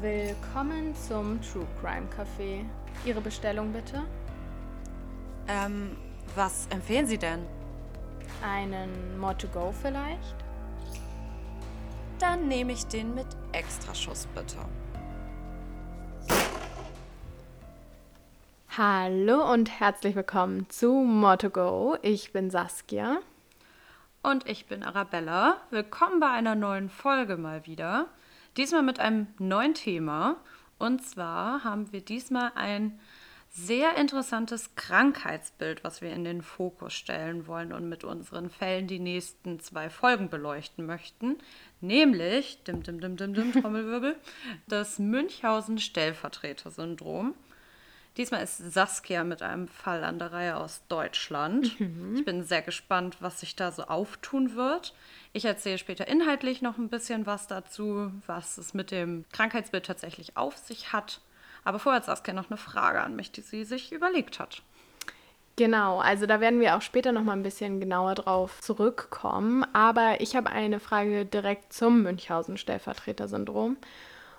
Willkommen zum True Crime Café. Ihre Bestellung bitte? Ähm, was empfehlen Sie denn? Einen More to Go vielleicht? Dann nehme ich den mit Extraschuss bitte. Hallo und herzlich willkommen zu More to Go. Ich bin Saskia. Und ich bin Arabella. Willkommen bei einer neuen Folge mal wieder. Diesmal mit einem neuen Thema. Und zwar haben wir diesmal ein sehr interessantes Krankheitsbild, was wir in den Fokus stellen wollen und mit unseren Fällen die nächsten zwei Folgen beleuchten möchten. Nämlich, dim, dim, dim, dim, dim, Trommelwirbel, das Münchhausen-Stellvertreter-Syndrom. Diesmal ist Saskia mit einem Fall an der Reihe aus Deutschland. Mhm. Ich bin sehr gespannt, was sich da so auftun wird. Ich erzähle später inhaltlich noch ein bisschen was dazu, was es mit dem Krankheitsbild tatsächlich auf sich hat. Aber vorher hat Saskia noch eine Frage an mich, die sie sich überlegt hat. Genau, also da werden wir auch später noch mal ein bisschen genauer drauf zurückkommen. Aber ich habe eine Frage direkt zum Münchhausen-Stellvertreter-Syndrom.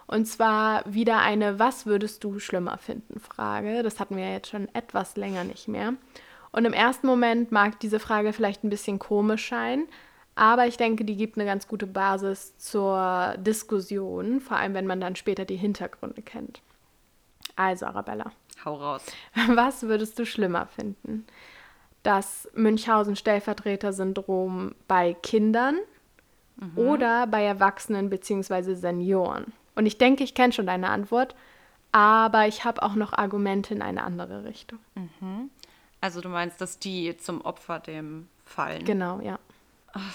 Und zwar wieder eine Was würdest du schlimmer finden Frage. Das hatten wir jetzt schon etwas länger nicht mehr. Und im ersten Moment mag diese Frage vielleicht ein bisschen komisch scheinen, aber ich denke, die gibt eine ganz gute Basis zur Diskussion, vor allem wenn man dann später die Hintergründe kennt. Also, Arabella. Hau raus. Was würdest du schlimmer finden? Das Münchhausen-Stellvertreter-Syndrom bei Kindern mhm. oder bei Erwachsenen bzw. Senioren? Und ich denke, ich kenne schon deine Antwort, aber ich habe auch noch Argumente in eine andere Richtung. Mhm. Also du meinst, dass die zum Opfer dem fallen? Genau, ja.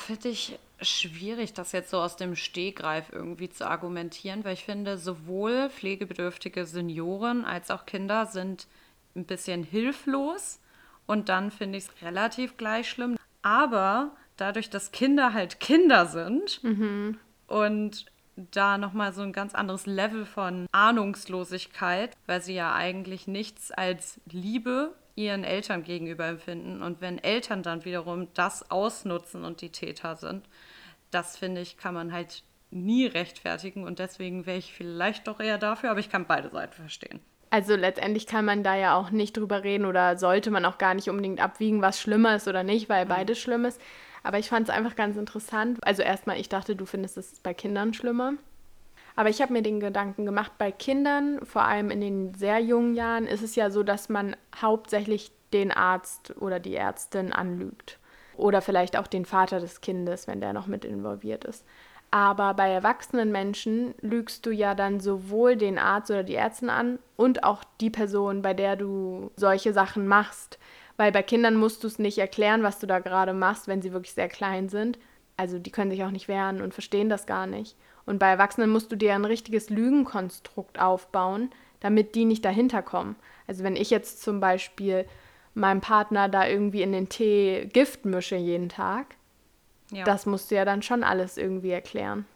Finde ich schwierig, das jetzt so aus dem Stehgreif irgendwie zu argumentieren, weil ich finde, sowohl pflegebedürftige Senioren als auch Kinder sind ein bisschen hilflos und dann finde ich es relativ gleich schlimm. Aber dadurch, dass Kinder halt Kinder sind mhm. und da nochmal so ein ganz anderes Level von Ahnungslosigkeit, weil sie ja eigentlich nichts als Liebe ihren Eltern gegenüber empfinden. Und wenn Eltern dann wiederum das ausnutzen und die Täter sind, das finde ich, kann man halt nie rechtfertigen. Und deswegen wäre ich vielleicht doch eher dafür, aber ich kann beide Seiten verstehen. Also letztendlich kann man da ja auch nicht drüber reden oder sollte man auch gar nicht unbedingt abwiegen, was schlimmer ist oder nicht, weil mhm. beides schlimm ist. Aber ich fand es einfach ganz interessant. Also erstmal, ich dachte, du findest es bei Kindern schlimmer. Aber ich habe mir den Gedanken gemacht, bei Kindern, vor allem in den sehr jungen Jahren, ist es ja so, dass man hauptsächlich den Arzt oder die Ärztin anlügt. Oder vielleicht auch den Vater des Kindes, wenn der noch mit involviert ist. Aber bei erwachsenen Menschen lügst du ja dann sowohl den Arzt oder die Ärztin an und auch die Person, bei der du solche Sachen machst. Weil bei Kindern musst du es nicht erklären, was du da gerade machst, wenn sie wirklich sehr klein sind. Also die können sich auch nicht wehren und verstehen das gar nicht. Und bei Erwachsenen musst du dir ein richtiges Lügenkonstrukt aufbauen, damit die nicht dahinter kommen. Also wenn ich jetzt zum Beispiel meinem Partner da irgendwie in den Tee Gift mische jeden Tag, ja. das musst du ja dann schon alles irgendwie erklären.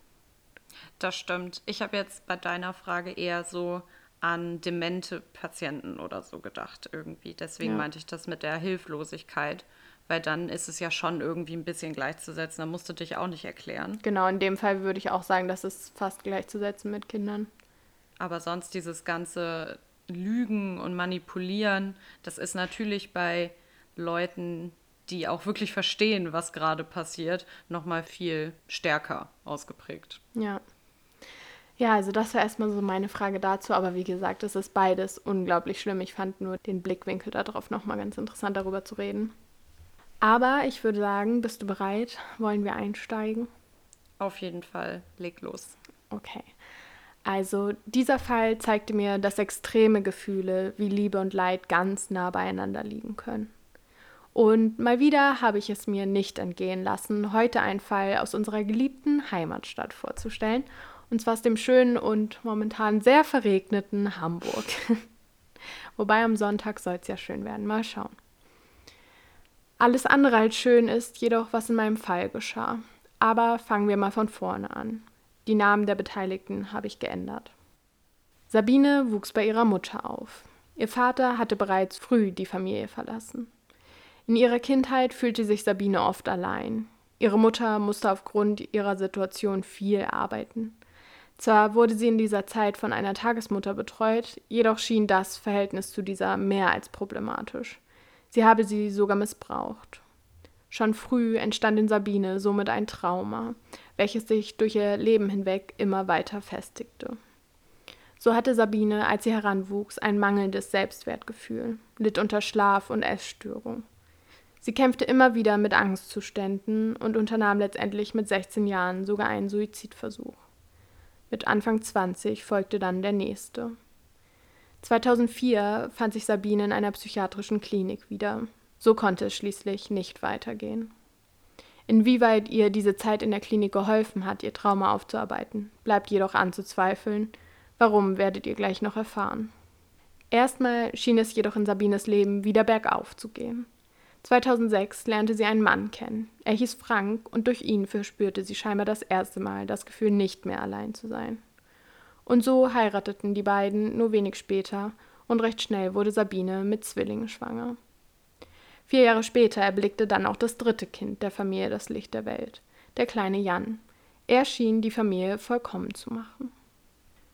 Das stimmt. Ich habe jetzt bei deiner Frage eher so an demente Patienten oder so gedacht irgendwie. Deswegen ja. meinte ich das mit der Hilflosigkeit, weil dann ist es ja schon irgendwie ein bisschen gleichzusetzen. Da musst du dich auch nicht erklären. Genau, in dem Fall würde ich auch sagen, das ist fast gleichzusetzen mit Kindern. Aber sonst dieses ganze Lügen und Manipulieren, das ist natürlich bei Leuten, die auch wirklich verstehen, was gerade passiert, noch mal viel stärker ausgeprägt. Ja. Ja, also das war erstmal so meine Frage dazu, aber wie gesagt, es ist beides unglaublich schlimm. Ich fand nur den Blickwinkel darauf nochmal ganz interessant, darüber zu reden. Aber ich würde sagen, bist du bereit? Wollen wir einsteigen? Auf jeden Fall, leg los. Okay. Also dieser Fall zeigte mir, dass extreme Gefühle wie Liebe und Leid ganz nah beieinander liegen können. Und mal wieder habe ich es mir nicht entgehen lassen, heute einen Fall aus unserer geliebten Heimatstadt vorzustellen und zwar aus dem schönen und momentan sehr verregneten Hamburg. Wobei am Sonntag soll es ja schön werden. Mal schauen. Alles andere als schön ist jedoch, was in meinem Fall geschah. Aber fangen wir mal von vorne an. Die Namen der Beteiligten habe ich geändert. Sabine wuchs bei ihrer Mutter auf. Ihr Vater hatte bereits früh die Familie verlassen. In ihrer Kindheit fühlte sich Sabine oft allein. Ihre Mutter musste aufgrund ihrer Situation viel arbeiten. Zwar wurde sie in dieser Zeit von einer Tagesmutter betreut, jedoch schien das Verhältnis zu dieser mehr als problematisch. Sie habe sie sogar missbraucht. Schon früh entstand in Sabine somit ein Trauma, welches sich durch ihr Leben hinweg immer weiter festigte. So hatte Sabine, als sie heranwuchs, ein mangelndes Selbstwertgefühl, litt unter Schlaf- und Essstörung. Sie kämpfte immer wieder mit Angstzuständen und unternahm letztendlich mit 16 Jahren sogar einen Suizidversuch. Mit Anfang 20 folgte dann der nächste. 2004 fand sich Sabine in einer psychiatrischen Klinik wieder. So konnte es schließlich nicht weitergehen. Inwieweit ihr diese Zeit in der Klinik geholfen hat, ihr Trauma aufzuarbeiten, bleibt jedoch anzuzweifeln, Warum werdet ihr gleich noch erfahren. Erstmal schien es jedoch in Sabines Leben wieder bergauf zu gehen. 2006 lernte sie einen Mann kennen. Er hieß Frank und durch ihn verspürte sie scheinbar das erste Mal das Gefühl, nicht mehr allein zu sein. Und so heirateten die beiden nur wenig später und recht schnell wurde Sabine mit Zwillingen schwanger. Vier Jahre später erblickte dann auch das dritte Kind der Familie das Licht der Welt, der kleine Jan. Er schien die Familie vollkommen zu machen.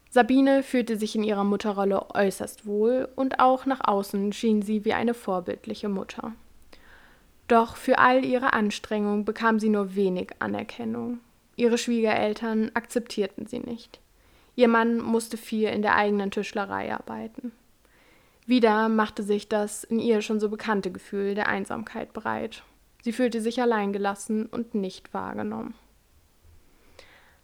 Sabine fühlte sich in ihrer Mutterrolle äußerst wohl und auch nach außen schien sie wie eine vorbildliche Mutter. Doch für all ihre Anstrengung bekam sie nur wenig Anerkennung. Ihre Schwiegereltern akzeptierten sie nicht. Ihr Mann musste viel in der eigenen Tischlerei arbeiten. Wieder machte sich das in ihr schon so bekannte Gefühl der Einsamkeit breit. Sie fühlte sich alleingelassen und nicht wahrgenommen.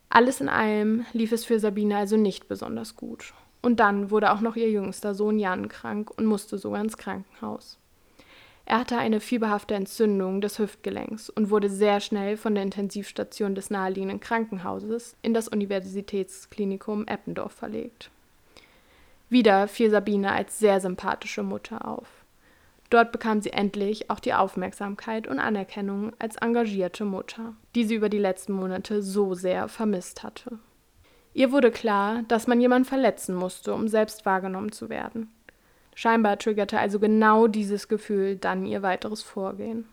Alles in allem lief es für Sabine also nicht besonders gut. Und dann wurde auch noch ihr jüngster Sohn Jan krank und musste sogar ins Krankenhaus. Er hatte eine fieberhafte Entzündung des Hüftgelenks und wurde sehr schnell von der Intensivstation des naheliegenden Krankenhauses in das Universitätsklinikum Eppendorf verlegt. Wieder fiel Sabine als sehr sympathische Mutter auf. Dort bekam sie endlich auch die Aufmerksamkeit und Anerkennung als engagierte Mutter, die sie über die letzten Monate so sehr vermisst hatte. Ihr wurde klar, dass man jemanden verletzen musste, um selbst wahrgenommen zu werden. Scheinbar triggerte also genau dieses Gefühl dann ihr weiteres Vorgehen.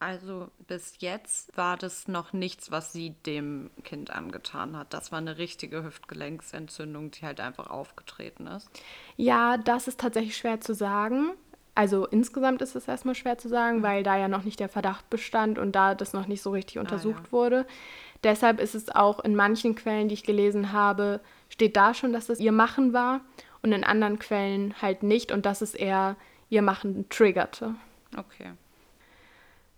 Also bis jetzt war das noch nichts, was sie dem Kind angetan hat. Das war eine richtige Hüftgelenksentzündung, die halt einfach aufgetreten ist. Ja, das ist tatsächlich schwer zu sagen. Also insgesamt ist es erstmal schwer zu sagen, weil da ja noch nicht der Verdacht bestand und da das noch nicht so richtig untersucht ah, ja. wurde. Deshalb ist es auch in manchen Quellen, die ich gelesen habe, steht da schon, dass das ihr Machen war und in anderen Quellen halt nicht und dass es eher ihr Machen triggerte. Okay.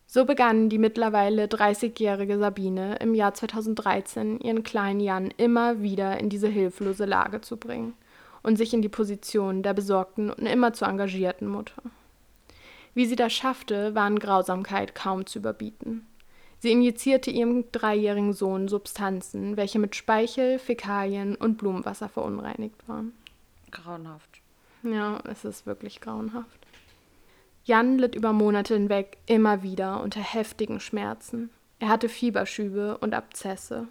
So begann die mittlerweile 30-jährige Sabine im Jahr 2013 ihren kleinen Jan immer wieder in diese hilflose Lage zu bringen und sich in die Position der besorgten und immer zu engagierten Mutter. Wie sie das schaffte, war in Grausamkeit kaum zu überbieten. Sie injizierte ihrem dreijährigen Sohn Substanzen, welche mit Speichel, Fäkalien und Blumenwasser verunreinigt waren. Grauenhaft. Ja, es ist wirklich grauenhaft. Jan litt über Monate hinweg immer wieder unter heftigen Schmerzen. Er hatte Fieberschübe und Abzesse.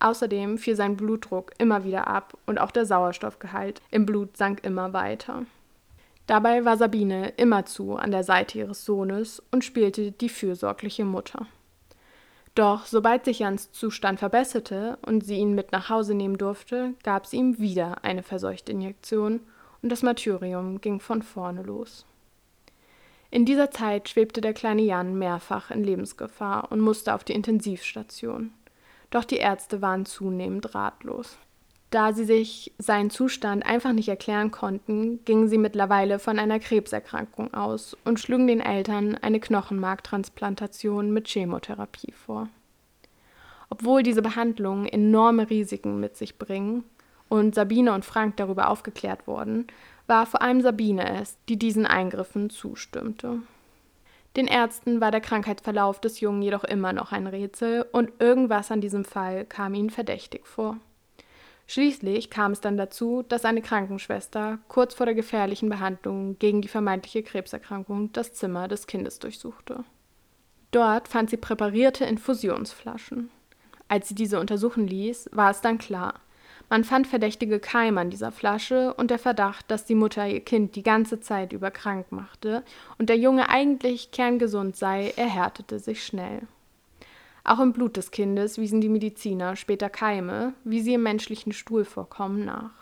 Außerdem fiel sein Blutdruck immer wieder ab und auch der Sauerstoffgehalt im Blut sank immer weiter. Dabei war Sabine immerzu an der Seite ihres Sohnes und spielte die fürsorgliche Mutter. Doch sobald sich Jans Zustand verbesserte und sie ihn mit nach Hause nehmen durfte, gab sie ihm wieder eine verseuchte Injektion und das Martyrium ging von vorne los. In dieser Zeit schwebte der kleine Jan mehrfach in Lebensgefahr und musste auf die Intensivstation doch die Ärzte waren zunehmend ratlos. Da sie sich seinen Zustand einfach nicht erklären konnten, gingen sie mittlerweile von einer Krebserkrankung aus und schlugen den Eltern eine Knochenmarktransplantation mit Chemotherapie vor. Obwohl diese Behandlungen enorme Risiken mit sich bringen und Sabine und Frank darüber aufgeklärt wurden, war vor allem Sabine es, die diesen Eingriffen zustimmte. Den Ärzten war der Krankheitsverlauf des Jungen jedoch immer noch ein Rätsel und irgendwas an diesem Fall kam ihnen verdächtig vor. Schließlich kam es dann dazu, dass eine Krankenschwester kurz vor der gefährlichen Behandlung gegen die vermeintliche Krebserkrankung das Zimmer des Kindes durchsuchte. Dort fand sie präparierte Infusionsflaschen. Als sie diese untersuchen ließ, war es dann klar, man fand verdächtige Keime an dieser Flasche und der Verdacht, dass die Mutter ihr Kind die ganze Zeit über krank machte und der Junge eigentlich kerngesund sei, erhärtete sich schnell. Auch im Blut des Kindes wiesen die Mediziner später Keime, wie sie im menschlichen Stuhl vorkommen, nach.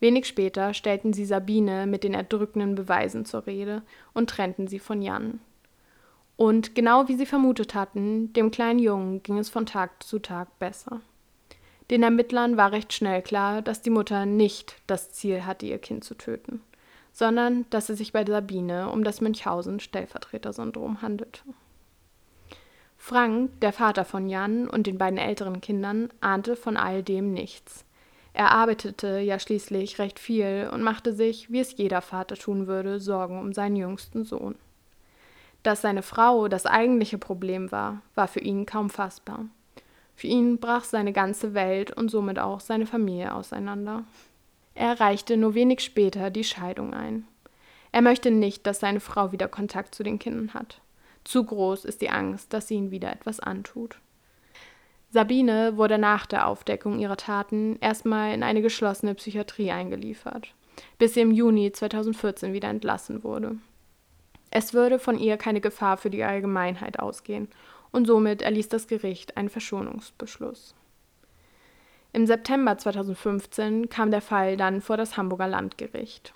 Wenig später stellten sie Sabine mit den erdrückenden Beweisen zur Rede und trennten sie von Jan. Und genau wie sie vermutet hatten, dem kleinen Jungen ging es von Tag zu Tag besser. Den Ermittlern war recht schnell klar, dass die Mutter nicht das Ziel hatte, ihr Kind zu töten, sondern dass es sich bei Sabine um das Münchhausen-Stellvertreter-Syndrom handelte. Frank, der Vater von Jan und den beiden älteren Kindern, ahnte von all dem nichts. Er arbeitete ja schließlich recht viel und machte sich, wie es jeder Vater tun würde, Sorgen um seinen jüngsten Sohn. Dass seine Frau das eigentliche Problem war, war für ihn kaum fassbar. Für ihn brach seine ganze Welt und somit auch seine Familie auseinander. Er reichte nur wenig später die Scheidung ein. Er möchte nicht, dass seine Frau wieder Kontakt zu den Kindern hat. Zu groß ist die Angst, dass sie ihn wieder etwas antut. Sabine wurde nach der Aufdeckung ihrer Taten erstmal in eine geschlossene Psychiatrie eingeliefert, bis sie im Juni 2014 wieder entlassen wurde. Es würde von ihr keine Gefahr für die Allgemeinheit ausgehen und somit erließ das Gericht einen Verschonungsbeschluss. Im September 2015 kam der Fall dann vor das Hamburger Landgericht.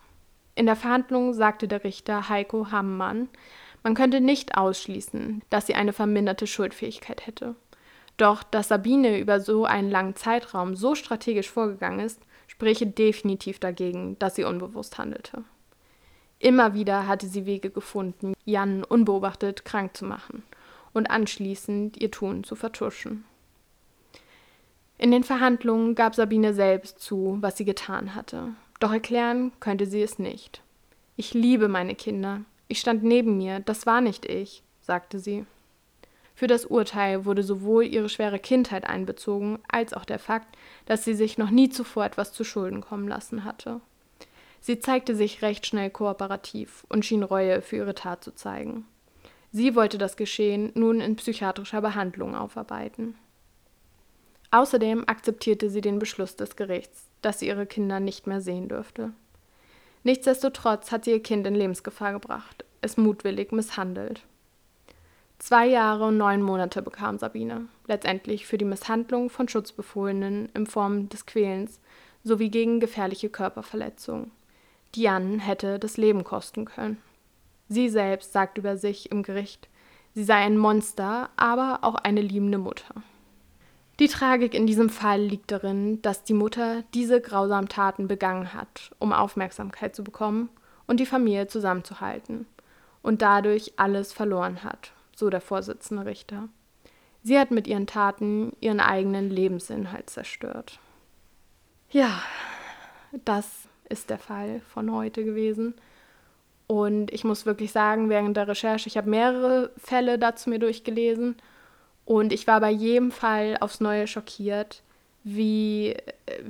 In der Verhandlung sagte der Richter Heiko Hammann, man könnte nicht ausschließen, dass sie eine verminderte Schuldfähigkeit hätte. Doch dass Sabine über so einen langen Zeitraum so strategisch vorgegangen ist, spreche definitiv dagegen, dass sie unbewusst handelte. Immer wieder hatte sie Wege gefunden, Jan unbeobachtet krank zu machen und anschließend ihr Tun zu vertuschen. In den Verhandlungen gab Sabine selbst zu, was sie getan hatte, doch erklären könnte sie es nicht. Ich liebe meine Kinder, ich stand neben mir, das war nicht ich, sagte sie. Für das Urteil wurde sowohl ihre schwere Kindheit einbezogen, als auch der Fakt, dass sie sich noch nie zuvor etwas zu Schulden kommen lassen hatte. Sie zeigte sich recht schnell kooperativ und schien Reue für ihre Tat zu zeigen. Sie wollte das Geschehen nun in psychiatrischer Behandlung aufarbeiten. Außerdem akzeptierte sie den Beschluss des Gerichts, dass sie ihre Kinder nicht mehr sehen dürfte. Nichtsdestotrotz hat sie ihr Kind in Lebensgefahr gebracht, es mutwillig misshandelt. Zwei Jahre und neun Monate bekam Sabine, letztendlich für die Misshandlung von Schutzbefohlenen in Form des Quälens sowie gegen gefährliche Körperverletzungen. Diane hätte das Leben kosten können. Sie selbst sagt über sich im Gericht, sie sei ein Monster, aber auch eine liebende Mutter. Die Tragik in diesem Fall liegt darin, dass die Mutter diese grausamen Taten begangen hat, um Aufmerksamkeit zu bekommen und die Familie zusammenzuhalten und dadurch alles verloren hat, so der Vorsitzende Richter. Sie hat mit ihren Taten ihren eigenen Lebensinhalt zerstört. Ja, das ist der Fall von heute gewesen. Und ich muss wirklich sagen, während der Recherche, ich habe mehrere Fälle dazu mir durchgelesen und ich war bei jedem Fall aufs Neue schockiert, wie,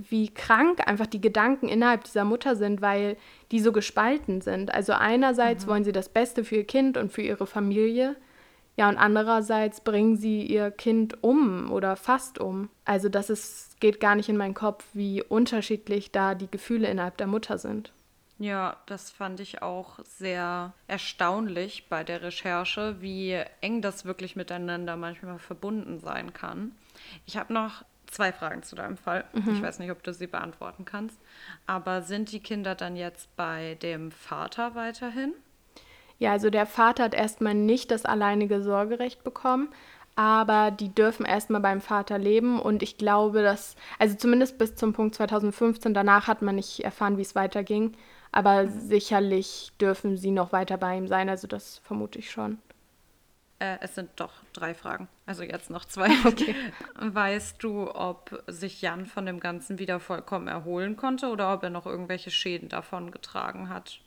wie krank einfach die Gedanken innerhalb dieser Mutter sind, weil die so gespalten sind. Also einerseits mhm. wollen sie das Beste für ihr Kind und für ihre Familie, ja, und andererseits bringen sie ihr Kind um oder fast um. Also das ist, geht gar nicht in meinen Kopf, wie unterschiedlich da die Gefühle innerhalb der Mutter sind. Ja, das fand ich auch sehr erstaunlich bei der Recherche, wie eng das wirklich miteinander manchmal verbunden sein kann. Ich habe noch zwei Fragen zu deinem Fall. Mhm. Ich weiß nicht, ob du sie beantworten kannst. Aber sind die Kinder dann jetzt bei dem Vater weiterhin? Ja, also der Vater hat erstmal nicht das alleinige Sorgerecht bekommen, aber die dürfen erstmal beim Vater leben und ich glaube, dass, also zumindest bis zum Punkt 2015, danach hat man nicht erfahren, wie es weiterging. Aber mhm. sicherlich dürfen sie noch weiter bei ihm sein, also das vermute ich schon. Äh, es sind doch drei Fragen, also jetzt noch zwei. Okay. Weißt du, ob sich Jan von dem Ganzen wieder vollkommen erholen konnte oder ob er noch irgendwelche Schäden davon getragen hat?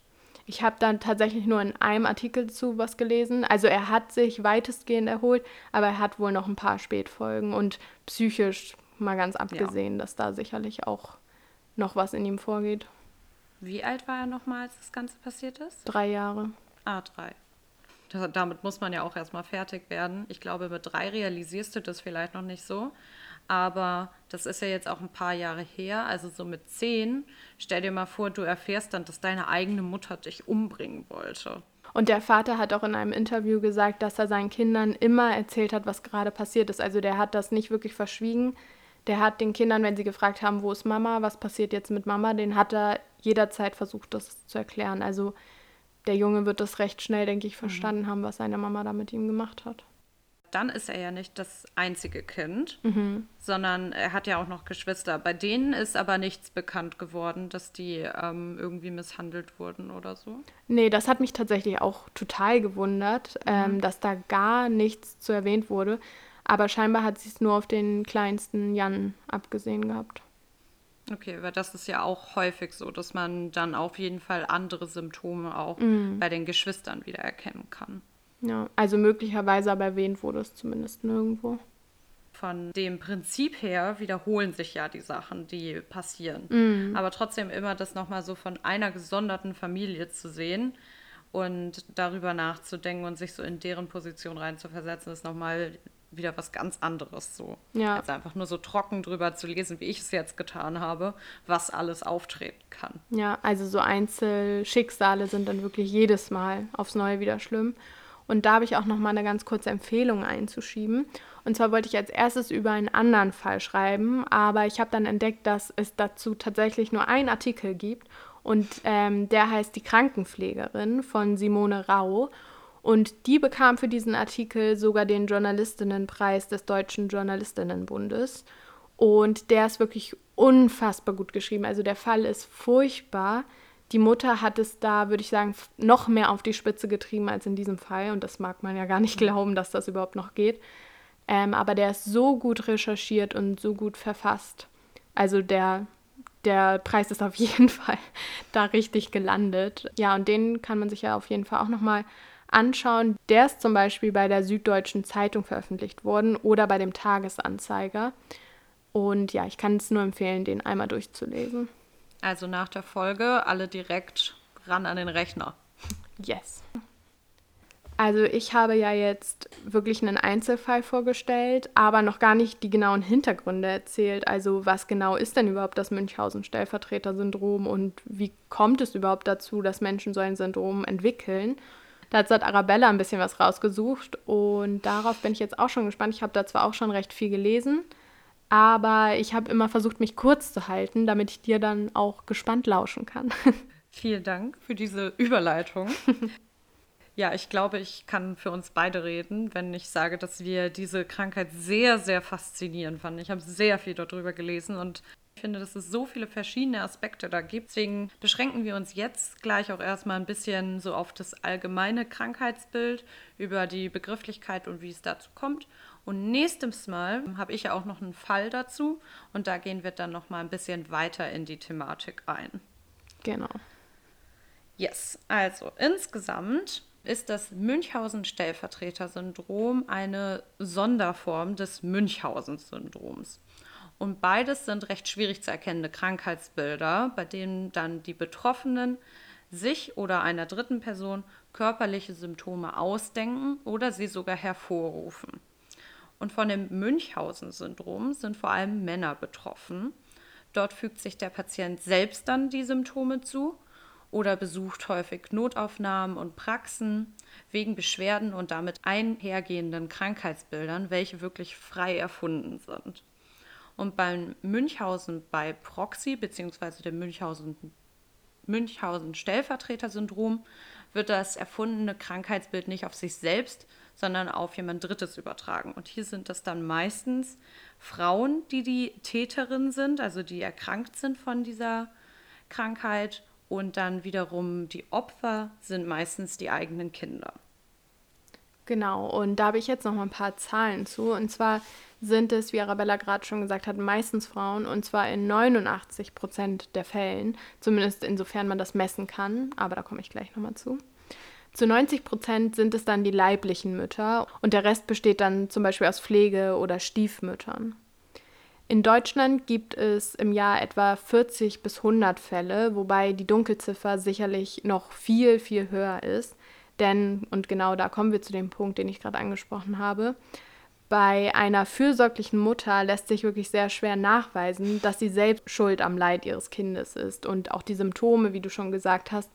Ich habe dann tatsächlich nur in einem Artikel zu was gelesen. Also er hat sich weitestgehend erholt, aber er hat wohl noch ein paar Spätfolgen und psychisch mal ganz abgesehen, ja. dass da sicherlich auch noch was in ihm vorgeht. Wie alt war er nochmal, als das Ganze passiert ist? Drei Jahre. Ah, drei. Das, damit muss man ja auch erstmal fertig werden. Ich glaube, mit drei realisierst du das vielleicht noch nicht so. Aber das ist ja jetzt auch ein paar Jahre her. Also so mit zehn, stell dir mal vor, du erfährst dann, dass deine eigene Mutter dich umbringen wollte. Und der Vater hat auch in einem Interview gesagt, dass er seinen Kindern immer erzählt hat, was gerade passiert ist. Also der hat das nicht wirklich verschwiegen. Der hat den Kindern, wenn sie gefragt haben, wo ist Mama, was passiert jetzt mit Mama, den hat er jederzeit versucht, das zu erklären. Also der Junge wird das recht schnell, denke ich, verstanden mhm. haben, was seine Mama da mit ihm gemacht hat dann ist er ja nicht das einzige Kind, mhm. sondern er hat ja auch noch Geschwister. Bei denen ist aber nichts bekannt geworden, dass die ähm, irgendwie misshandelt wurden oder so. Nee, das hat mich tatsächlich auch total gewundert, mhm. ähm, dass da gar nichts zu erwähnt wurde. Aber scheinbar hat sie es nur auf den kleinsten Jan abgesehen gehabt. Okay, weil das ist ja auch häufig so, dass man dann auf jeden Fall andere Symptome auch mhm. bei den Geschwistern wieder erkennen kann. Ja, also möglicherweise, aber erwähnt wurde es zumindest nirgendwo. Von dem Prinzip her wiederholen sich ja die Sachen, die passieren. Mhm. Aber trotzdem immer das nochmal so von einer gesonderten Familie zu sehen und darüber nachzudenken und sich so in deren Position reinzuversetzen, ist nochmal wieder was ganz anderes so. Ja. Als einfach nur so trocken drüber zu lesen, wie ich es jetzt getan habe, was alles auftreten kann. Ja, also so Einzelschicksale sind dann wirklich jedes Mal aufs Neue wieder schlimm. Und da habe ich auch noch mal eine ganz kurze Empfehlung einzuschieben. Und zwar wollte ich als erstes über einen anderen Fall schreiben, aber ich habe dann entdeckt, dass es dazu tatsächlich nur einen Artikel gibt. Und ähm, der heißt Die Krankenpflegerin von Simone Rau. Und die bekam für diesen Artikel sogar den Journalistinnenpreis des Deutschen Journalistinnenbundes. Und der ist wirklich unfassbar gut geschrieben. Also der Fall ist furchtbar die Mutter hat es da, würde ich sagen, noch mehr auf die Spitze getrieben als in diesem Fall. Und das mag man ja gar nicht glauben, dass das überhaupt noch geht. Ähm, aber der ist so gut recherchiert und so gut verfasst. Also der, der Preis ist auf jeden Fall da richtig gelandet. Ja, und den kann man sich ja auf jeden Fall auch nochmal anschauen. Der ist zum Beispiel bei der Süddeutschen Zeitung veröffentlicht worden oder bei dem Tagesanzeiger. Und ja, ich kann es nur empfehlen, den einmal durchzulesen. Also nach der Folge alle direkt ran an den Rechner. Yes. Also ich habe ja jetzt wirklich einen Einzelfall vorgestellt, aber noch gar nicht die genauen Hintergründe erzählt. Also was genau ist denn überhaupt das Münchhausen-Stellvertreter-Syndrom und wie kommt es überhaupt dazu, dass Menschen so ein Syndrom entwickeln? Dazu hat Arabella ein bisschen was rausgesucht und darauf bin ich jetzt auch schon gespannt. Ich habe da zwar auch schon recht viel gelesen, aber ich habe immer versucht, mich kurz zu halten, damit ich dir dann auch gespannt lauschen kann. Vielen Dank für diese Überleitung. ja, ich glaube, ich kann für uns beide reden, wenn ich sage, dass wir diese Krankheit sehr, sehr faszinierend fanden. Ich habe sehr viel darüber gelesen und ich finde, dass es so viele verschiedene Aspekte da gibt. Deswegen beschränken wir uns jetzt gleich auch erstmal ein bisschen so auf das allgemeine Krankheitsbild, über die Begrifflichkeit und wie es dazu kommt. Und nächstes Mal habe ich ja auch noch einen Fall dazu und da gehen wir dann noch mal ein bisschen weiter in die Thematik ein. Genau. Yes, also insgesamt ist das Münchhausen-Stellvertreter-Syndrom eine Sonderform des Münchhausen-Syndroms. Und beides sind recht schwierig zu erkennende Krankheitsbilder, bei denen dann die Betroffenen sich oder einer dritten Person körperliche Symptome ausdenken oder sie sogar hervorrufen. Und von dem Münchhausen-Syndrom sind vor allem Männer betroffen. Dort fügt sich der Patient selbst dann die Symptome zu oder besucht häufig Notaufnahmen und Praxen wegen Beschwerden und damit einhergehenden Krankheitsbildern, welche wirklich frei erfunden sind. Und beim Münchhausen bei Proxy bzw. dem Münchhausen, Münchhausen-Stellvertreter-Syndrom wird das erfundene Krankheitsbild nicht auf sich selbst, sondern auf jemand Drittes übertragen. Und hier sind das dann meistens Frauen, die die Täterin sind, also die erkrankt sind von dieser Krankheit. Und dann wiederum die Opfer sind meistens die eigenen Kinder. Genau, und da habe ich jetzt noch mal ein paar Zahlen zu. Und zwar sind es, wie Arabella gerade schon gesagt hat, meistens Frauen und zwar in 89 Prozent der Fällen, zumindest insofern man das messen kann, aber da komme ich gleich nochmal zu. Zu 90 Prozent sind es dann die leiblichen Mütter und der Rest besteht dann zum Beispiel aus Pflege- oder Stiefmüttern. In Deutschland gibt es im Jahr etwa 40 bis 100 Fälle, wobei die Dunkelziffer sicherlich noch viel, viel höher ist. Denn, und genau da kommen wir zu dem Punkt, den ich gerade angesprochen habe, bei einer fürsorglichen Mutter lässt sich wirklich sehr schwer nachweisen, dass sie selbst schuld am Leid ihres Kindes ist. Und auch die Symptome, wie du schon gesagt hast,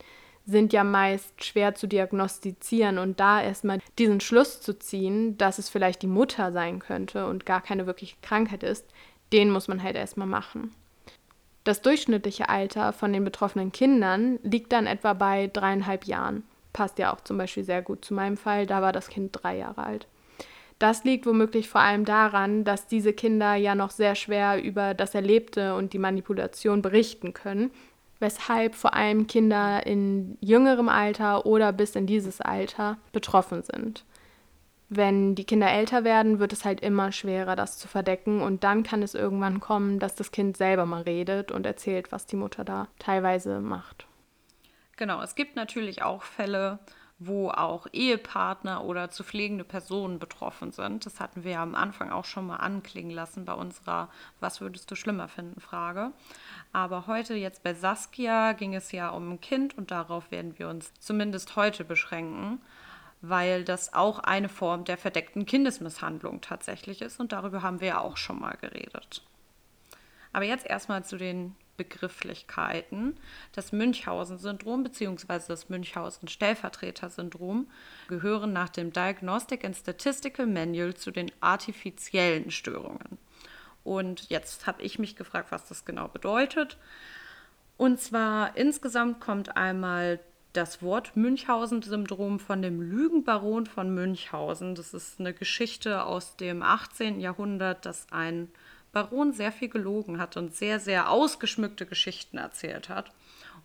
sind ja meist schwer zu diagnostizieren und da erstmal diesen Schluss zu ziehen, dass es vielleicht die Mutter sein könnte und gar keine wirkliche Krankheit ist, den muss man halt erstmal machen. Das durchschnittliche Alter von den betroffenen Kindern liegt dann etwa bei dreieinhalb Jahren. Passt ja auch zum Beispiel sehr gut zu meinem Fall, da war das Kind drei Jahre alt. Das liegt womöglich vor allem daran, dass diese Kinder ja noch sehr schwer über das Erlebte und die Manipulation berichten können, weshalb vor allem Kinder in jüngerem Alter oder bis in dieses Alter betroffen sind. Wenn die Kinder älter werden, wird es halt immer schwerer, das zu verdecken und dann kann es irgendwann kommen, dass das Kind selber mal redet und erzählt, was die Mutter da teilweise macht. Genau, es gibt natürlich auch Fälle, wo auch Ehepartner oder zu pflegende Personen betroffen sind. Das hatten wir ja am Anfang auch schon mal anklingen lassen bei unserer Was würdest du schlimmer finden Frage. Aber heute jetzt bei Saskia ging es ja um ein Kind und darauf werden wir uns zumindest heute beschränken, weil das auch eine Form der verdeckten Kindesmisshandlung tatsächlich ist und darüber haben wir ja auch schon mal geredet. Aber jetzt erstmal zu den Begrifflichkeiten. Das Münchhausen-Syndrom bzw. das Münchhausen-Stellvertreter-Syndrom gehören nach dem Diagnostic and Statistical Manual zu den artifiziellen Störungen. Und jetzt habe ich mich gefragt, was das genau bedeutet. Und zwar insgesamt kommt einmal das Wort Münchhausen-Syndrom von dem Lügenbaron von Münchhausen. Das ist eine Geschichte aus dem 18. Jahrhundert, dass ein Baron sehr viel gelogen hat und sehr, sehr ausgeschmückte Geschichten erzählt hat.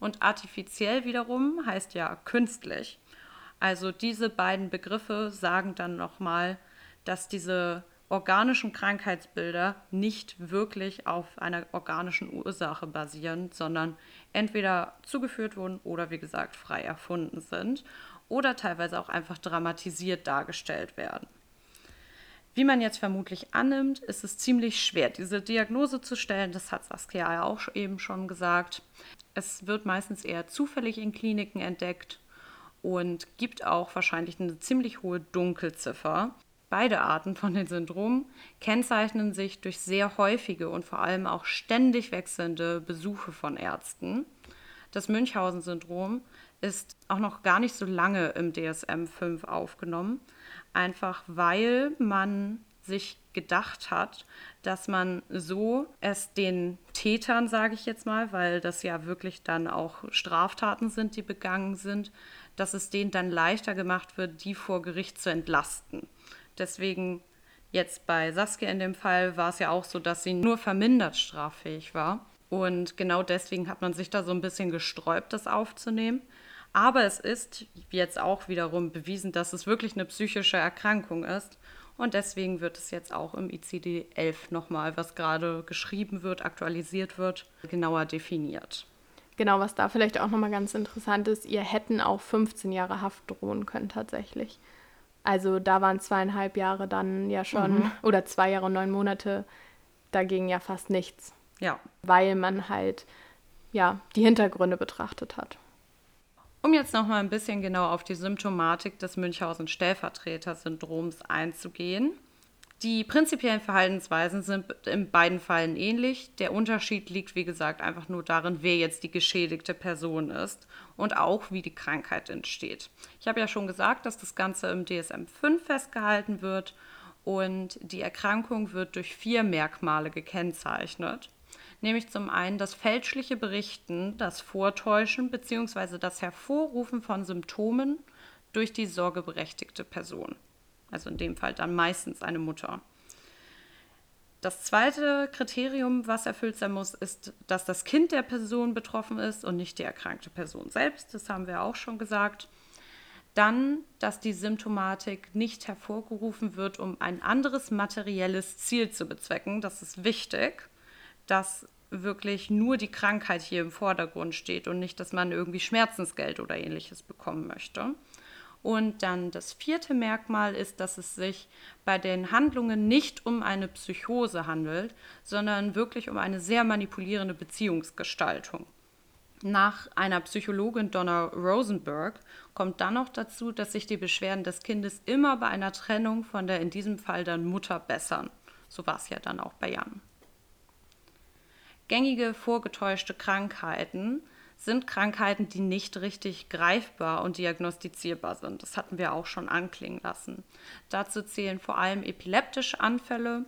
Und artifiziell wiederum heißt ja künstlich. Also diese beiden Begriffe sagen dann nochmal, dass diese organischen Krankheitsbilder nicht wirklich auf einer organischen Ursache basieren, sondern entweder zugeführt wurden oder wie gesagt frei erfunden sind oder teilweise auch einfach dramatisiert dargestellt werden. Wie man jetzt vermutlich annimmt, ist es ziemlich schwer, diese Diagnose zu stellen. Das hat Saskia ja auch eben schon gesagt. Es wird meistens eher zufällig in Kliniken entdeckt und gibt auch wahrscheinlich eine ziemlich hohe Dunkelziffer. Beide Arten von den Syndromen kennzeichnen sich durch sehr häufige und vor allem auch ständig wechselnde Besuche von Ärzten. Das Münchhausen-Syndrom ist auch noch gar nicht so lange im DSM-5 aufgenommen, einfach weil man sich gedacht hat, dass man so es den Tätern, sage ich jetzt mal, weil das ja wirklich dann auch Straftaten sind, die begangen sind, dass es denen dann leichter gemacht wird, die vor Gericht zu entlasten. Deswegen jetzt bei Saskia in dem Fall war es ja auch so, dass sie nur vermindert straffähig war. Und genau deswegen hat man sich da so ein bisschen gesträubt, das aufzunehmen. Aber es ist jetzt auch wiederum bewiesen, dass es wirklich eine psychische Erkrankung ist. Und deswegen wird es jetzt auch im ICD-11 nochmal, was gerade geschrieben wird, aktualisiert wird, genauer definiert. Genau, was da vielleicht auch nochmal ganz interessant ist, ihr hätten auch 15 Jahre Haft drohen können tatsächlich. Also da waren zweieinhalb Jahre dann ja schon, mhm. oder zwei Jahre und neun Monate, da ging ja fast nichts. Ja. Weil man halt, ja, die Hintergründe betrachtet hat. Um jetzt noch mal ein bisschen genau auf die Symptomatik des Münchhausen-Stellvertreter-Syndroms einzugehen. Die prinzipiellen Verhaltensweisen sind in beiden Fällen ähnlich. Der Unterschied liegt, wie gesagt, einfach nur darin, wer jetzt die geschädigte Person ist und auch, wie die Krankheit entsteht. Ich habe ja schon gesagt, dass das Ganze im DSM-5 festgehalten wird und die Erkrankung wird durch vier Merkmale gekennzeichnet nämlich zum einen das fälschliche Berichten, das Vortäuschen bzw. das Hervorrufen von Symptomen durch die sorgeberechtigte Person. Also in dem Fall dann meistens eine Mutter. Das zweite Kriterium, was erfüllt sein muss, ist, dass das Kind der Person betroffen ist und nicht die erkrankte Person selbst. Das haben wir auch schon gesagt. Dann, dass die Symptomatik nicht hervorgerufen wird, um ein anderes materielles Ziel zu bezwecken. Das ist wichtig, dass wirklich nur die Krankheit hier im Vordergrund steht und nicht, dass man irgendwie Schmerzensgeld oder ähnliches bekommen möchte. Und dann das vierte Merkmal ist, dass es sich bei den Handlungen nicht um eine Psychose handelt, sondern wirklich um eine sehr manipulierende Beziehungsgestaltung. Nach einer Psychologin Donna Rosenberg kommt dann noch dazu, dass sich die Beschwerden des Kindes immer bei einer Trennung von der in diesem Fall dann Mutter bessern. So war es ja dann auch bei Jan. Gängige vorgetäuschte Krankheiten sind Krankheiten, die nicht richtig greifbar und diagnostizierbar sind. Das hatten wir auch schon anklingen lassen. Dazu zählen vor allem epileptische Anfälle,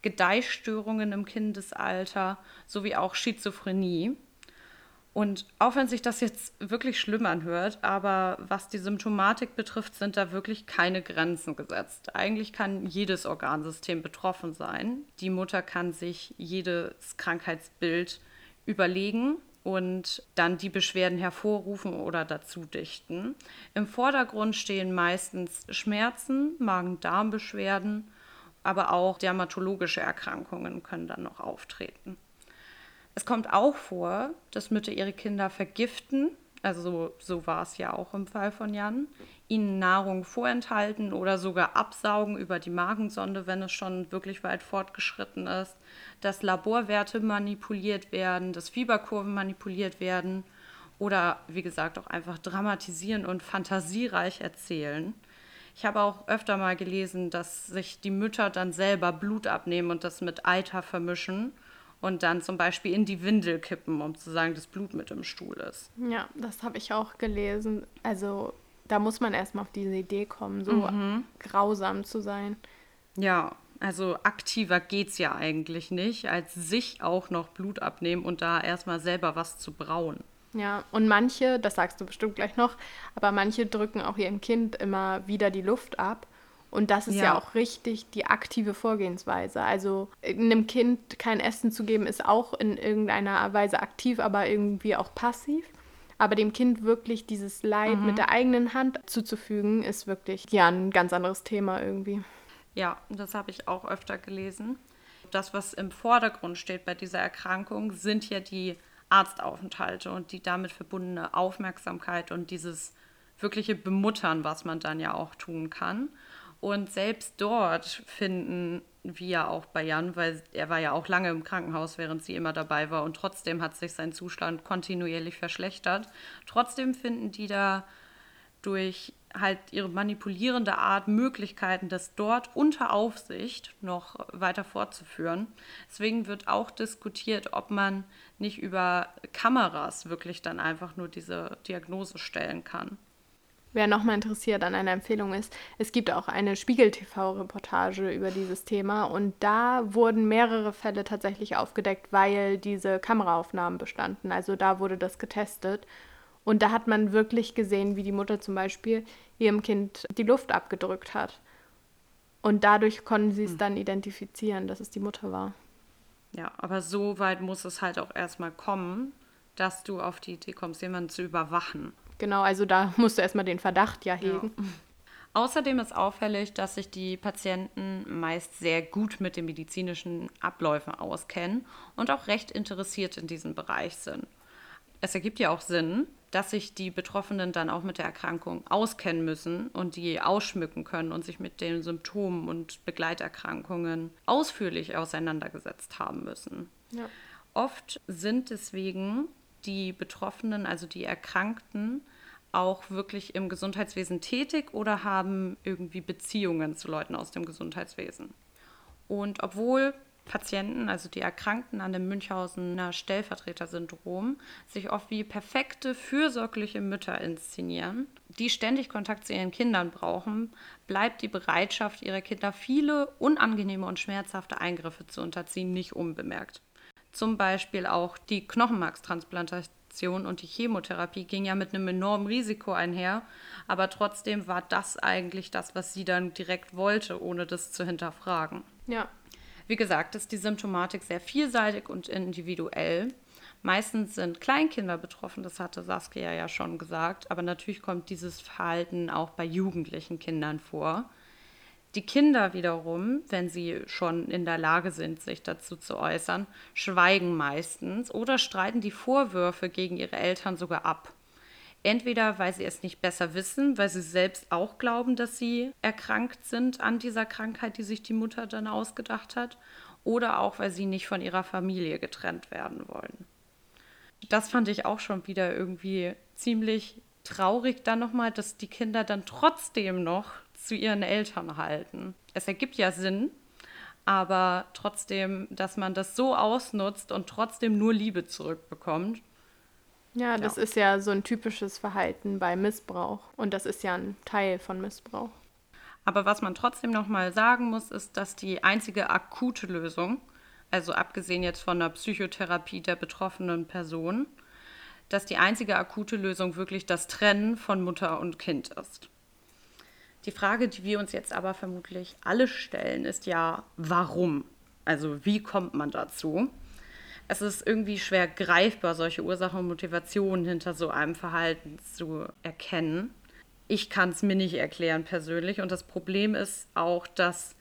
Gedeihstörungen im Kindesalter sowie auch Schizophrenie. Und auch wenn sich das jetzt wirklich schlimm anhört, aber was die Symptomatik betrifft, sind da wirklich keine Grenzen gesetzt. Eigentlich kann jedes Organsystem betroffen sein. Die Mutter kann sich jedes Krankheitsbild überlegen und dann die Beschwerden hervorrufen oder dazu dichten. Im Vordergrund stehen meistens Schmerzen, Magen-Darm-Beschwerden, aber auch dermatologische Erkrankungen können dann noch auftreten. Es kommt auch vor, dass Mütter ihre Kinder vergiften, also so, so war es ja auch im Fall von Jan, ihnen Nahrung vorenthalten oder sogar absaugen über die Magensonde, wenn es schon wirklich weit fortgeschritten ist, dass Laborwerte manipuliert werden, dass Fieberkurven manipuliert werden oder wie gesagt auch einfach dramatisieren und fantasiereich erzählen. Ich habe auch öfter mal gelesen, dass sich die Mütter dann selber Blut abnehmen und das mit Eiter vermischen und dann zum Beispiel in die Windel kippen, um zu sagen, dass Blut mit im Stuhl ist. Ja, das habe ich auch gelesen. Also da muss man erstmal auf diese Idee kommen, so mhm. grausam zu sein. Ja, also aktiver geht es ja eigentlich nicht, als sich auch noch Blut abnehmen und da erstmal selber was zu brauen. Ja, und manche, das sagst du bestimmt gleich noch, aber manche drücken auch ihrem Kind immer wieder die Luft ab und das ist ja. ja. auch richtig die aktive Vorgehensweise. Also einem Kind kein Essen zu geben, ist auch in irgendeiner Weise aktiv, aber irgendwie auch passiv. Aber dem Kind wirklich dieses Leid mhm. mit der eigenen Hand zuzufügen, ist wirklich ja ein ganz anderes Thema irgendwie. Ja, das habe ich auch öfter gelesen. Das, was im Vordergrund steht bei dieser Erkrankung, sind ja die Arztaufenthalte und die damit verbundene Aufmerksamkeit und dieses wirkliche Bemuttern, was man dann ja auch tun kann. Und selbst dort finden wir auch bei Jan, weil er war ja auch lange im Krankenhaus, während sie immer dabei war und trotzdem hat sich sein Zustand kontinuierlich verschlechtert. Trotzdem finden die da durch halt ihre manipulierende Art Möglichkeiten, das dort unter Aufsicht noch weiter fortzuführen. Deswegen wird auch diskutiert, ob man nicht über Kameras wirklich dann einfach nur diese Diagnose stellen kann. Wer nochmal interessiert an einer Empfehlung ist, es gibt auch eine Spiegel-TV-Reportage über dieses Thema und da wurden mehrere Fälle tatsächlich aufgedeckt, weil diese Kameraaufnahmen bestanden. Also da wurde das getestet und da hat man wirklich gesehen, wie die Mutter zum Beispiel ihrem Kind die Luft abgedrückt hat. Und dadurch konnten sie es hm. dann identifizieren, dass es die Mutter war. Ja, aber so weit muss es halt auch erstmal kommen, dass du auf die Idee kommst, jemanden zu überwachen. Genau, also da musst du erstmal den Verdacht ja hegen. Ja. Außerdem ist auffällig, dass sich die Patienten meist sehr gut mit den medizinischen Abläufen auskennen und auch recht interessiert in diesem Bereich sind. Es ergibt ja auch Sinn, dass sich die Betroffenen dann auch mit der Erkrankung auskennen müssen und die ausschmücken können und sich mit den Symptomen und Begleiterkrankungen ausführlich auseinandergesetzt haben müssen. Ja. Oft sind deswegen die Betroffenen, also die Erkrankten, auch wirklich im Gesundheitswesen tätig oder haben irgendwie Beziehungen zu Leuten aus dem Gesundheitswesen. Und obwohl Patienten, also die Erkrankten an dem Münchhausener Stellvertreter-Syndrom, sich oft wie perfekte, fürsorgliche Mütter inszenieren, die ständig Kontakt zu ihren Kindern brauchen, bleibt die Bereitschaft ihrer Kinder, viele unangenehme und schmerzhafte Eingriffe zu unterziehen, nicht unbemerkt. Zum Beispiel auch die Knochenmarkstransplantation und die Chemotherapie ging ja mit einem enormen Risiko einher, aber trotzdem war das eigentlich das, was sie dann direkt wollte, ohne das zu hinterfragen. Ja. Wie gesagt, ist die Symptomatik sehr vielseitig und individuell. Meistens sind Kleinkinder betroffen, das hatte Saskia ja schon gesagt, aber natürlich kommt dieses Verhalten auch bei jugendlichen Kindern vor. Die Kinder wiederum, wenn sie schon in der Lage sind, sich dazu zu äußern, schweigen meistens oder streiten die Vorwürfe gegen ihre Eltern sogar ab. Entweder weil sie es nicht besser wissen, weil sie selbst auch glauben, dass sie erkrankt sind an dieser Krankheit, die sich die Mutter dann ausgedacht hat, oder auch weil sie nicht von ihrer Familie getrennt werden wollen. Das fand ich auch schon wieder irgendwie ziemlich traurig dann nochmal, dass die Kinder dann trotzdem noch zu ihren Eltern halten. Es ergibt ja Sinn, aber trotzdem, dass man das so ausnutzt und trotzdem nur Liebe zurückbekommt, Ja, das ja. ist ja so ein typisches Verhalten bei Missbrauch und das ist ja ein Teil von Missbrauch. Aber was man trotzdem noch mal sagen muss, ist, dass die einzige akute Lösung, also abgesehen jetzt von der Psychotherapie der betroffenen Person, dass die einzige akute Lösung wirklich das Trennen von Mutter und Kind ist. Die Frage, die wir uns jetzt aber vermutlich alle stellen, ist ja, warum? Also wie kommt man dazu? Es ist irgendwie schwer greifbar, solche Ursachen und Motivationen hinter so einem Verhalten zu erkennen. Ich kann es mir nicht erklären persönlich. Und das Problem ist auch, dass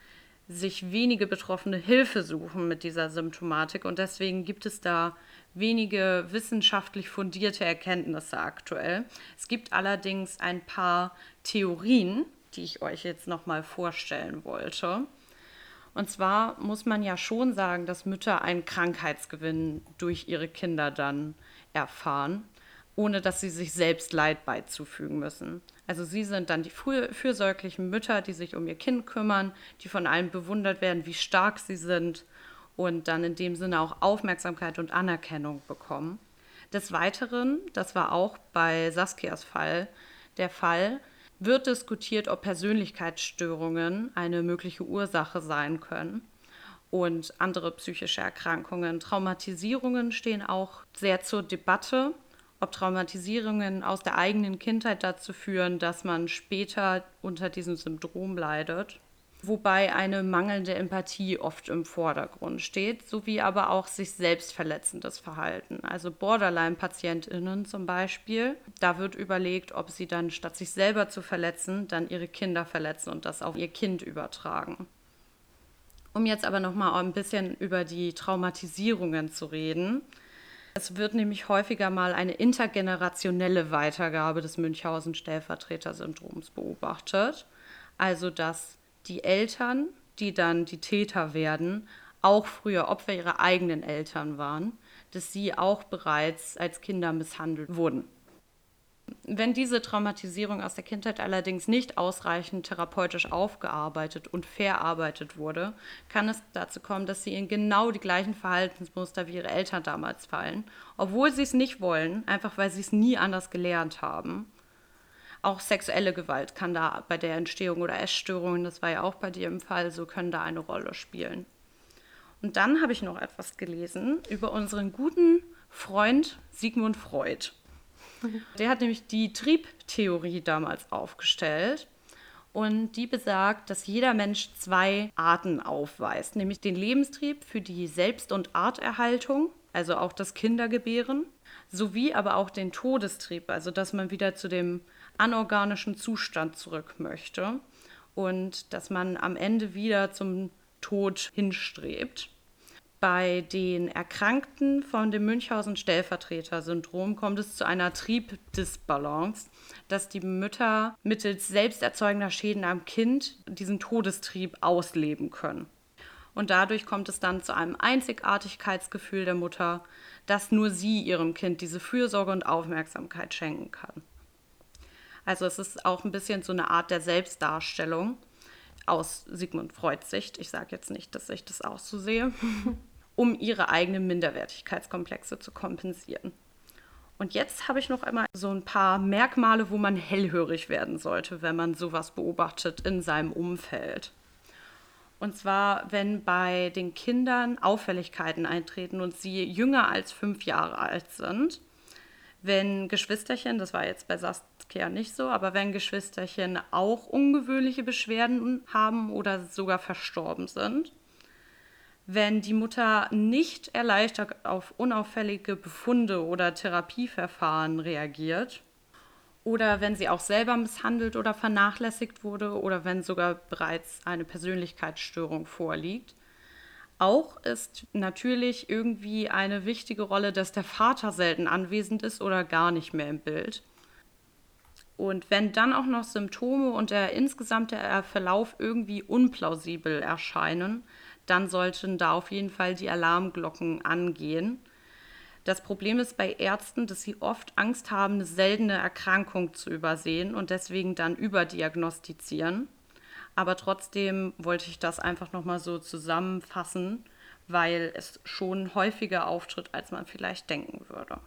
sich wenige Betroffene Hilfe suchen mit dieser Symptomatik. Und deswegen gibt es da wenige wissenschaftlich fundierte Erkenntnisse aktuell. Es gibt allerdings ein paar Theorien, die ich euch jetzt nochmal vorstellen wollte. Und zwar muss man ja schon sagen, dass Mütter einen Krankheitsgewinn durch ihre Kinder dann erfahren, ohne dass sie sich selbst Leid beizufügen müssen. Also sie sind dann die fürsorglichen Mütter, die sich um ihr Kind kümmern, die von allen bewundert werden, wie stark sie sind und dann in dem Sinne auch Aufmerksamkeit und Anerkennung bekommen. Des Weiteren, das war auch bei Saskias Fall der Fall, wird diskutiert, ob Persönlichkeitsstörungen eine mögliche Ursache sein können. Und andere psychische Erkrankungen, Traumatisierungen stehen auch sehr zur Debatte, ob Traumatisierungen aus der eigenen Kindheit dazu führen, dass man später unter diesem Syndrom leidet wobei eine mangelnde Empathie oft im Vordergrund steht, sowie aber auch sich selbst verletzendes Verhalten. Also Borderline-PatientInnen zum Beispiel, da wird überlegt, ob sie dann statt sich selber zu verletzen, dann ihre Kinder verletzen und das auf ihr Kind übertragen. Um jetzt aber nochmal ein bisschen über die Traumatisierungen zu reden. Es wird nämlich häufiger mal eine intergenerationelle Weitergabe des Münchhausen-Stellvertreter-Syndroms beobachtet. Also dass die Eltern, die dann die Täter werden, auch früher Opfer ihrer eigenen Eltern waren, dass sie auch bereits als Kinder misshandelt wurden. Wenn diese Traumatisierung aus der Kindheit allerdings nicht ausreichend therapeutisch aufgearbeitet und verarbeitet wurde, kann es dazu kommen, dass sie in genau die gleichen Verhaltensmuster wie ihre Eltern damals fallen, obwohl sie es nicht wollen, einfach weil sie es nie anders gelernt haben. Auch sexuelle Gewalt kann da bei der Entstehung oder Essstörungen, das war ja auch bei dir im Fall, so können da eine Rolle spielen. Und dann habe ich noch etwas gelesen über unseren guten Freund Sigmund Freud. Der hat nämlich die Triebtheorie damals aufgestellt. Und die besagt, dass jeder Mensch zwei Arten aufweist, nämlich den Lebenstrieb für die Selbst- und Arterhaltung, also auch das Kindergebären, sowie aber auch den Todestrieb, also dass man wieder zu dem anorganischen Zustand zurück möchte und dass man am Ende wieder zum Tod hinstrebt. Bei den Erkrankten von dem Münchhausen-Stellvertreter-Syndrom kommt es zu einer Triebdisbalance, dass die Mütter mittels selbsterzeugender Schäden am Kind diesen Todestrieb ausleben können. Und dadurch kommt es dann zu einem Einzigartigkeitsgefühl der Mutter, dass nur sie ihrem Kind diese Fürsorge und Aufmerksamkeit schenken kann. Also es ist auch ein bisschen so eine Art der Selbstdarstellung aus Sigmund Freuds Sicht. Ich sage jetzt nicht, dass ich das auch so sehe, um ihre eigenen Minderwertigkeitskomplexe zu kompensieren. Und jetzt habe ich noch einmal so ein paar Merkmale, wo man hellhörig werden sollte, wenn man sowas beobachtet in seinem Umfeld. Und zwar, wenn bei den Kindern Auffälligkeiten eintreten und sie jünger als fünf Jahre alt sind, wenn Geschwisterchen, das war jetzt bei Saskia nicht so, aber wenn Geschwisterchen auch ungewöhnliche Beschwerden haben oder sogar verstorben sind, wenn die Mutter nicht erleichtert auf unauffällige Befunde oder Therapieverfahren reagiert oder wenn sie auch selber misshandelt oder vernachlässigt wurde oder wenn sogar bereits eine Persönlichkeitsstörung vorliegt, auch ist natürlich irgendwie eine wichtige Rolle, dass der Vater selten anwesend ist oder gar nicht mehr im Bild. Und wenn dann auch noch Symptome und der insgesamte Verlauf irgendwie unplausibel erscheinen, dann sollten da auf jeden Fall die Alarmglocken angehen. Das Problem ist bei Ärzten, dass sie oft Angst haben, eine seltene Erkrankung zu übersehen und deswegen dann überdiagnostizieren. Aber trotzdem wollte ich das einfach nochmal so zusammenfassen, weil es schon häufiger auftritt, als man vielleicht denken würde.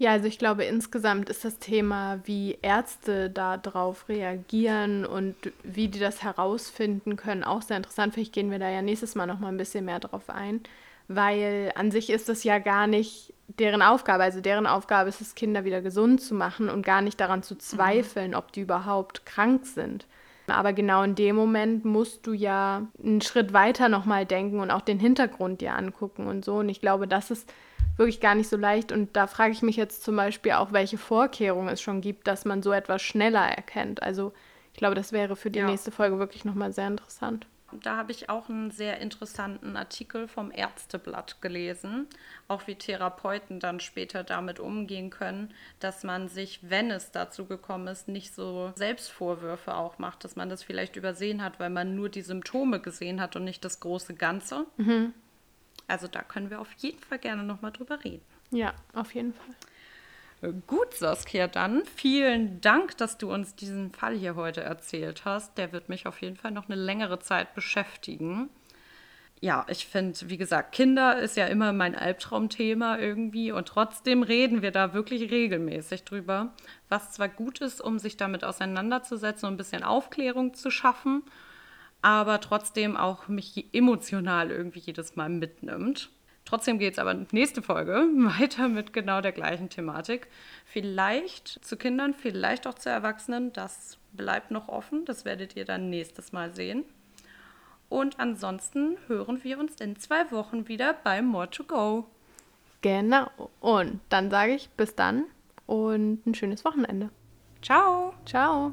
Ja, also ich glaube, insgesamt ist das Thema, wie Ärzte darauf reagieren und wie die das herausfinden können, auch sehr interessant. Vielleicht gehen wir da ja nächstes Mal noch mal ein bisschen mehr drauf ein, weil an sich ist es ja gar nicht deren Aufgabe. Also deren Aufgabe ist es, Kinder wieder gesund zu machen und gar nicht daran zu mhm. zweifeln, mhm. ob die überhaupt krank sind. Aber genau in dem Moment musst du ja einen Schritt weiter nochmal denken und auch den Hintergrund dir angucken und so. Und ich glaube, das ist wirklich gar nicht so leicht. Und da frage ich mich jetzt zum Beispiel auch, welche Vorkehrungen es schon gibt, dass man so etwas schneller erkennt. Also ich glaube, das wäre für die ja. nächste Folge wirklich nochmal sehr interessant. Da habe ich auch einen sehr interessanten Artikel vom Ärzteblatt gelesen, auch wie Therapeuten dann später damit umgehen können, dass man sich, wenn es dazu gekommen ist, nicht so Selbstvorwürfe auch macht, dass man das vielleicht übersehen hat, weil man nur die Symptome gesehen hat und nicht das große Ganze. Mhm. Also da können wir auf jeden Fall gerne nochmal drüber reden. Ja, auf jeden Fall. Gut, Saskia, dann vielen Dank, dass du uns diesen Fall hier heute erzählt hast. Der wird mich auf jeden Fall noch eine längere Zeit beschäftigen. Ja, ich finde, wie gesagt, Kinder ist ja immer mein Albtraumthema irgendwie und trotzdem reden wir da wirklich regelmäßig drüber, was zwar gut ist, um sich damit auseinanderzusetzen und ein bisschen Aufklärung zu schaffen aber trotzdem auch mich emotional irgendwie jedes Mal mitnimmt. Trotzdem geht es aber nächste Folge weiter mit genau der gleichen Thematik. Vielleicht zu Kindern, vielleicht auch zu Erwachsenen. Das bleibt noch offen. Das werdet ihr dann nächstes Mal sehen. Und ansonsten hören wir uns in zwei Wochen wieder bei More to Go. Genau. Und dann sage ich bis dann und ein schönes Wochenende. Ciao. Ciao.